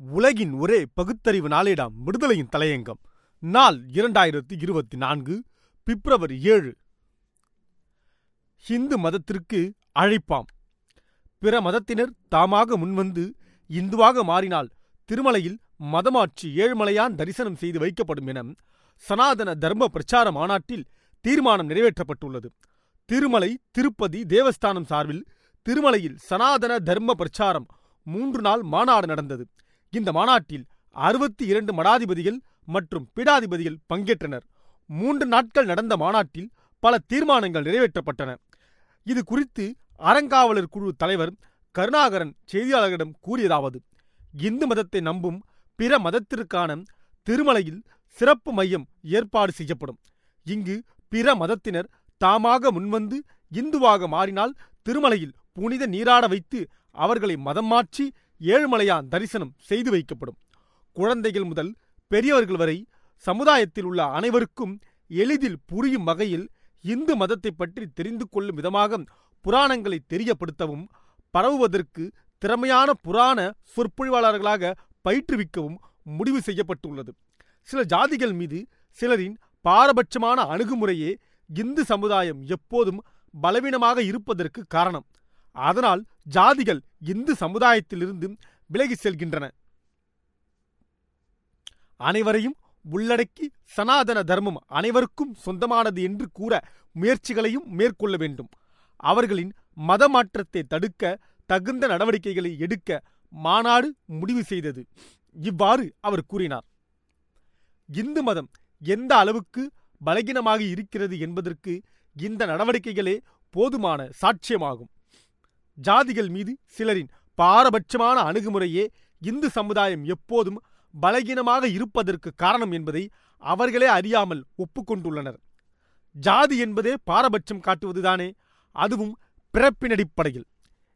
உலகின் ஒரே பகுத்தறிவு நாளேடாம் விடுதலையின் தலையங்கம். நாள் இரண்டாயிரத்தி இருபத்தி நான்கு பிப்ரவரி ஏழு. ஹிந்து மதத்திற்கு அழைப்பாம். பிற மதத்தினர் தாமாக முன்வந்து இந்துவாக மாறினால் திருமலையில் மதமாற்றி ஏழுமலையான் தரிசனம் செய்து வைக்கப்படும் என சனாதன தர்ம பிரச்சார மாநாட்டில் தீர்மானம் நிறைவேற்றப்பட்டுள்ளது. திருமலை திருப்பதி தேவஸ்தானம் சார்பில் திருமலையில் சனாதன தர்ம பிரச்சாரம் மூன்று நாள் மாநாடு நடந்தது. இந்த மாநாட்டில் அறுபத்தி இரண்டு மடாதிபதிகள் மற்றும் பீடாதிபதிகள் பங்கேற்றனர். மூன்று நாட்கள் நடந்த மாநாட்டில் பல தீர்மானங்கள் நிறைவேற்றப்பட்டன. இது குறித்து அறங்காவலர் குழு தலைவர் கருணாகரன் செய்தியாளர்களிடம் கூறியதாவது இந்து மதத்தை நம்பும் பிற மதத்திற்கான திருமலையில் சிறப்பு மையம் ஏற்பாடு செய்யப்படும். இங்கு பிற மதத்தினர் தாமாக முன்வந்து இந்துவாக மாறினால் திருமலையில் புனித நீராட வைத்து அவர்களை மதம் மாற்றி ஏழுமலையான் தரிசனம் செய்து வைக்கப்படும். குழந்தைகள் முதல் பெரியவர்கள் வரை சமுதாயத்தில் உள்ள அனைவருக்கும் எளிதில் புரியும் வகையில் இந்து மதத்தை பற்றி தெரிந்து கொள்ளும் விதமாக புராணங்களை தெரியப்படுத்தவும் பரவுவதற்கு திறமையான புராண சொற்பொழிவாளர்களாக பயிற்றுவிக்கவும் முடிவு செய்யப்பட்டுள்ளது. சில ஜாதிகள் மீது சிலரின் பாரபட்சமான அணுகுமுறையே இந்து சமுதாயம் எப்போதும் பலவீனமாக இருப்பதற்கு காரணம். அதனால் ஜாதிகள் இந்து சமுதாயத்திலிருந்து விலகி செல்கின்றன. அனைவரையும் உள்ளடக்கி சனாதன தர்மம் அனைவருக்கும் சொந்தமானது என்று கூற முயற்சிகளையும் மேற்கொள்ள வேண்டும். அவர்களின் மத மாற்றத்தை தடுக்க தகுந்த நடவடிக்கைகளை எடுக்க மாநாடு முடிவு செய்தது. இவ்வாறு அவர் கூறினார். இந்து மதம் எந்த அளவுக்கு பலகீனமாக இருக்கிறது என்பதற்கு இந்த நடவடிக்கைகளே போதுமான சாட்சியமாகும். ஜாதிகள் மீது சிலரின் பாரபட்சமான அணுகுமுறையே இந்து சமுதாயம் எப்போதும் பலகீனமாக இருப்பதற்கு காரணம் என்பதை அவர்களே அறியாமல் ஒப்புக்கொண்டுள்ளனர். ஜாதி என்பதே பாரபட்சம் காட்டுவதுதானே அதுவும் பிறப்பின் அடிப்படையில்.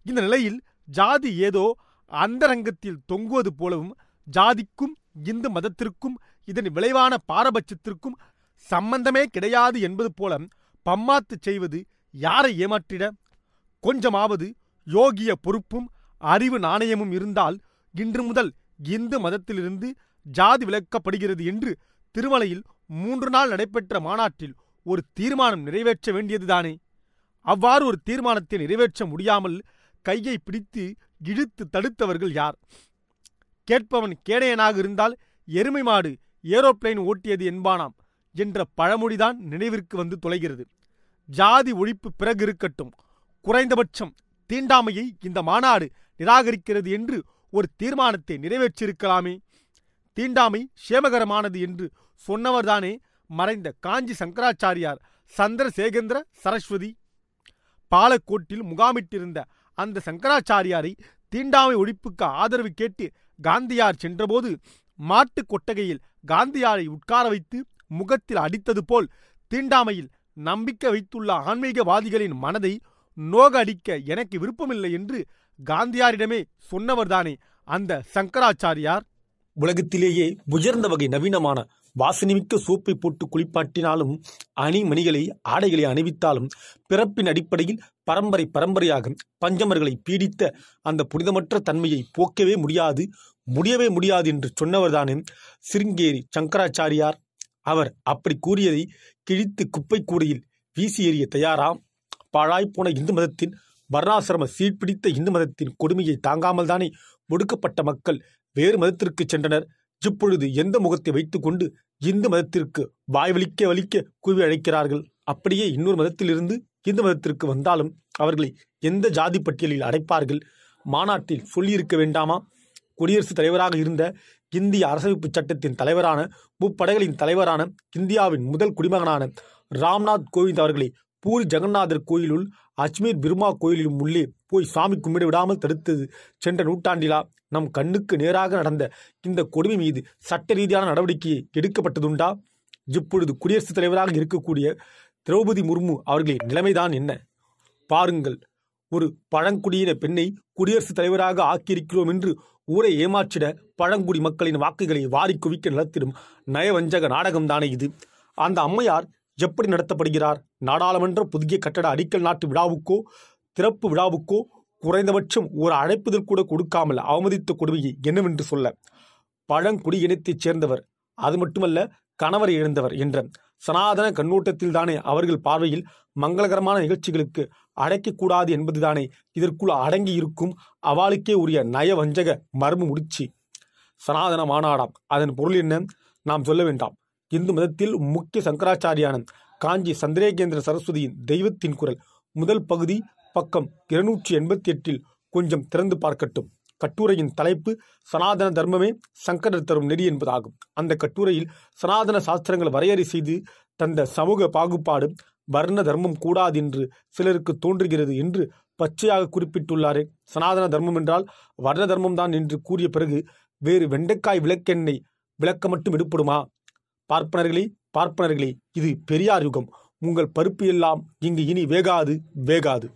இந்த நிலையில் ஜாதி ஏதோ அந்தரங்கத்தில் தொங்குவது போலவும் ஜாதிக்கும் இந்து மதத்திற்கும் இதன் விளைவான பாரபட்சத்திற்கும் சம்பந்தமே கிடையாது என்பது போல பம்மாத்து செய்வது யாரை ஏமாற்றிட? கொஞ்சமாவது யோகிய பொறுப்பும் அறிவு நாணயமும் இருந்தால் இன்று முதல் இந்து மதத்திலிருந்து ஜாதி விலக்கப்படுகிறது என்று திருமலையில் மூன்று நாள் நடைபெற்ற மாநாட்டில் ஒரு தீர்மானம் நிறைவேற்ற வேண்டியதுதானே? அவ்வாறு ஒரு தீர்மானத்தை நிறைவேற்ற முடியாமல் கையை பிடித்து இழுத்து தடுத்தவர்கள் யார்? கேட்பவன் கேடையனாக இருந்தால் எருமை மாடு ஏரோப்ளைன் ஓட்டியது என்பானாம் என்ற பழமொழிதான் நினைவிற்கு வந்து தொலைகிறது. ஜாதி ஒழிப்பு பிறகு இருக்கட்டும். குறைந்தபட்சம் தீண்டாமையை இந்த மாநாடு நிராகரிக்கிறது என்று ஒரு தீர்மானத்தை நிறைவேற்றியிருக்கலாமே. தீண்டாமை சேமகரமானது என்று சொன்னவர்தானே மறைந்த காஞ்சி சங்கராச்சாரியார் சந்திரசேகேந்திர சரஸ்வதி. பாலக்கோட்டில் முகாமிட்டிருந்த அந்த சங்கராச்சாரியாரை தீண்டாமை ஒழிப்புக்கு ஆதரவு கேட்டு காந்தியார் சென்றபோது மாட்டுக் கொட்டகையில் காந்தியாரை உட்கார வைத்து முகத்தில் அடித்தது போல் தீண்டாமையில் நம்பிக்கை வைத்துள்ள ஆன்மீகவாதிகளின் மனதை நோக அடிக்க எனக்கு விருப்பமில்லை என்று காந்தியாரிடமே சொன்னவர்தானே. அந்த சங்கராச்சாரியார்? உலகத்திலேயே உயர்ந்த வகை நவீனமான வாசனைமிக்க சோப்பை போட்டு குளிப்பாட்டினாலும் அணிமணிகளை ஆடைகளை அணிவித்தாலும் பிறப்பின் அடிப்படையில் பரம்பரை பரம்பரையாக பஞ்சமர்களை பீடித்த அந்த புனிதமற்ற தன்மையை போக்கவே முடியாது முடியவே முடியாது என்று சொன்னவர்தானே சிருங்கேரி சங்கராச்சாரியார். அவர் அப்படி கூறியதை கிழித்து குப்பை கூடையில் வீசி எறிய தயாராம். பாழாய்ப்போன இந்து மதத்தின் வர்ணாசிரம சீர்பிடித்த இந்து மதத்தின் கொடுமையை தாங்காமல் தானே ஒடுக்கப்பட்ட மக்கள் வேறு மதத்திற்கு சென்றனர். இப்பொழுது எந்த முகத்தை வைத்துக்கொண்டு இந்து மதத்திற்கு வாய் வலிக்க வலிக்க குவி அழைக்கிறார்கள்? அப்படியே இன்னொரு மதத்திலிருந்து இந்து மதத்திற்கு வந்தாலும் அவர்களை எந்த ஜாதி பட்டியலில் அடைப்பார்கள்? மாநாட்டில் சொல்லியிருக்க வேண்டாமா? குடியரசுத் தலைவராக இருந்த இந்திய அரசமைப்பு சட்டத்தின் தலைவரான முப்படைகளின் தலைவரான இந்தியாவின் முதல் குடிமகனான ராம்நாத் கோவிந்த் அவர்களை பூரி ஜெகநாதர் கோயிலுள் அஜ்மீர் பிர்மா கோயிலிலும் உள்ளே போய் சாமி கும்பிட விடாமல் தடுத்தது. சென்ற நூற்றாண்டிலா நம் கண்ணுக்கு நேராக நடந்த இந்த கொடுமை மீது சட்ட ரீதியான நடவடிக்கை எடுக்கப்பட்டதுண்டா? இப்பொழுது குடியரசுத் தலைவராக இருக்கக்கூடிய திரௌபதி முர்மு அவர்களின் நிலைமைதான் என்ன? பாருங்கள் ஒரு பழங்குடியின பெண்ணை குடியரசுத் தலைவராக ஆக்கியிருக்கிறோம் என்று ஊரை ஏமாற்றிட பழங்குடி மக்களின் வாக்குகளை வாரி குவிக்க நடத்திடும் நயவஞ்சக நாடகம்தானே இது. அந்த அம்மையார் எப்படி நடத்தப்படுகிறார்? நாடாளுமன்ற புதிய கட்டட அடிக்கல் நாட்டு விழாவுக்கோ திறப்பு விழாவுக்கோ குறைந்தபட்சம் ஒரு அழைப்புதல் கூட கொடுக்காமல் அவமதித்த கொடுமையை என்னவென்று சொல்ல? பழங்குடி இனத்தைச் சேர்ந்தவர் அது மட்டுமல்ல கணவரை இழந்தவர் என்ற சனாதன கண்ணோட்டத்தில்தானே அவர்கள் பார்வையில் மங்களகரமான நிகழ்ச்சிகளுக்கு அடைக்கக்கூடாது என்பதுதானே இதற்குள் அடங்கி இருக்கும் அவளுக்கே உரிய நயவஞ்சக மர்ம முடிச்சு. சனாதன மாநாடாம் அதன் பொருள் என்ன? நாம் சொல்ல வேண்டாம். இந்து மதத்தில் முக்கிய சங்கராச்சாரியான காஞ்சி சந்திரேகேந்திர சரஸ்வதியின் தெய்வத்தின் குரல். முதல் பகுதி பக்கம் இருநூற்றி எண்பத்தி எட்டில் கொஞ்சம் திறந்து பார்க்கட்டும். கட்டுரையின் தலைப்பு சனாதன தர்மமே சங்கரர் தரும் நெறி என்பதாகும். அந்த கட்டுரையில் சனாதன சாஸ்திரங்கள் வரையறை செய்து தந்த சமூக பாகுபாடு வர்ண தர்மம் கூடாது என்று சிலருக்கு தோன்றுகிறது என்று பச்சையாக குறிப்பிட்டுள்ளாரே. சனாதன தர்மம் என்றால் வர்ண தர்மம்தான் என்று கூறிய பிறகு வேறு வெண்டைக்காய் விளக்கெண்ணெய் விளக்க மட்டும் எடுப்படுமா? பார்ப்பனர்களே பார்ப்பனர்களே இது பெரியார் யுகம். உங்கள் பருப்பு எல்லாம் இங்கு இனி வேகாது வேகாது.